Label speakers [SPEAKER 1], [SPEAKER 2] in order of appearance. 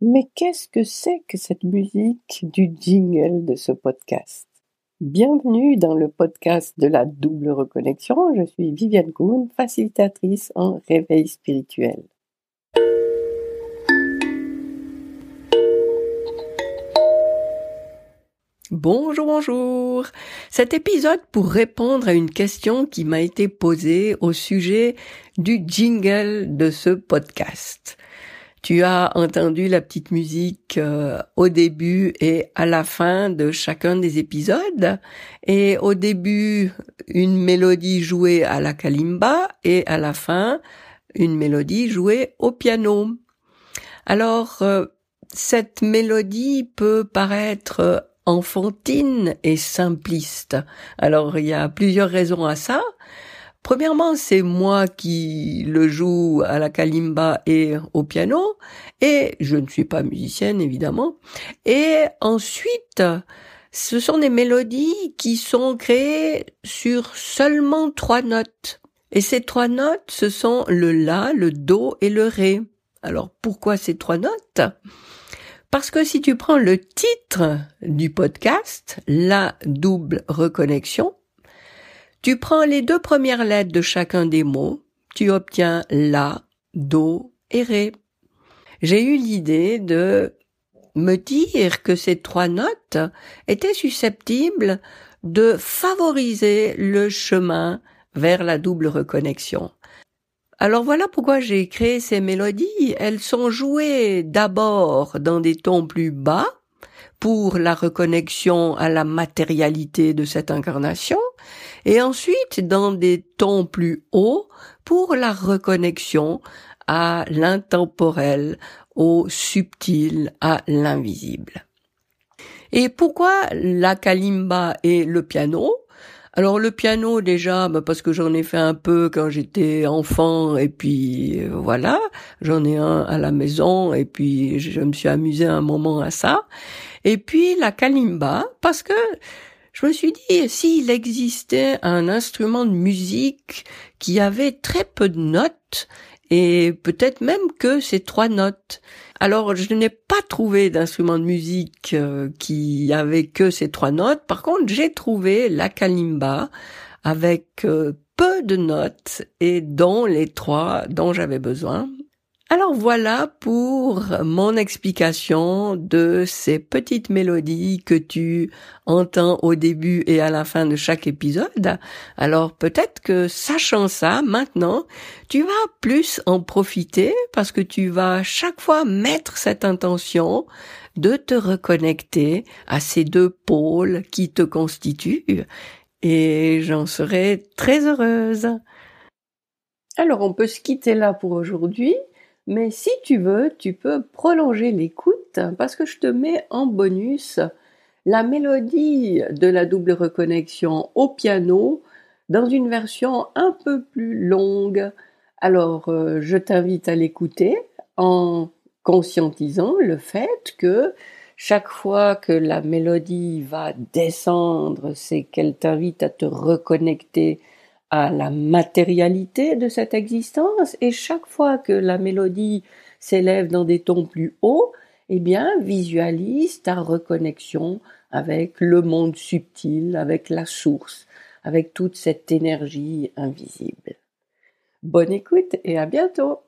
[SPEAKER 1] Mais qu'est-ce que c'est que cette musique du jingle de ce podcast? Bienvenue dans le podcast de la double reconnexion. Je suis Viviane Kuhn, facilitatrice en réveil spirituel. Bonjour, bonjour. Cet épisode pour répondre à une question qui m'a été posée au sujet du jingle de ce podcast. Tu as entendu la petite musique euh, au début et à la fin de chacun des épisodes. Et au début, une mélodie jouée à la kalimba et à la fin, une mélodie jouée au piano. Alors, euh, cette mélodie peut paraître enfantine et simpliste. Alors, il y a plusieurs raisons à ça. Premièrement, c'est moi qui le joue à la kalimba et au piano, et je ne suis pas musicienne évidemment. Et ensuite, ce sont des mélodies qui sont créées sur seulement trois notes. Et ces trois notes, ce sont le la, le do et le ré. Alors pourquoi ces trois notes? Parce que si tu prends le titre du podcast, la double reconnexion, tu prends les deux premières lettres de chacun des mots, tu obtiens la, do et ré. J'ai eu l'idée de me dire que ces trois notes étaient susceptibles de favoriser le chemin vers la double reconnexion. Alors voilà pourquoi j'ai créé ces mélodies. Elles sont jouées d'abord dans des tons plus bas pour la reconnexion à la matérialité de cette incarnation et ensuite dans des tons plus hauts pour la reconnexion à l'intemporel, au subtil, à l'invisible. Et pourquoi la kalimba et le piano? Alors le piano déjà, bah, parce que j'en ai fait un peu quand j'étais enfant et puis euh, voilà, j'en ai un à la maison et puis je me suis amusée un moment à ça. Et puis la kalimba, parce que je me suis dit, s'il existait un instrument de musique qui avait très peu de notes, et peut-être même que ces trois notes. Alors, je n'ai pas trouvé d'instrument de musique euh, qui avait que ces trois notes. Par contre, j'ai trouvé la kalimba avec euh, peu de notes et dont les trois dont j'avais besoin. Alors voilà pour mon explication de ces petites mélodies que tu entends au début et à la fin de chaque épisode. Alors peut-être que sachant ça, maintenant, tu vas plus en profiter parce que tu vas chaque fois mettre cette intention de te reconnecter à ces deux pôles qui te constituent et j'en serai très heureuse. Alors on peut se quitter là pour aujourd'hui. Mais si tu veux, tu peux prolonger l'écoute parce que je te mets en bonus la mélodie de la double reconnexion au piano dans une version un peu plus longue. Alors, euh, je t'invite à l'écouter en conscientisant le fait que chaque fois que la mélodie va descendre, c'est qu'elle t'invite à te reconnecter à la matérialité de cette existence et chaque fois que la mélodie s'élève dans des tons plus hauts, eh bien, visualise ta reconnexion avec le monde subtil, avec la source, avec toute cette énergie invisible. Bonne écoute et à bientôt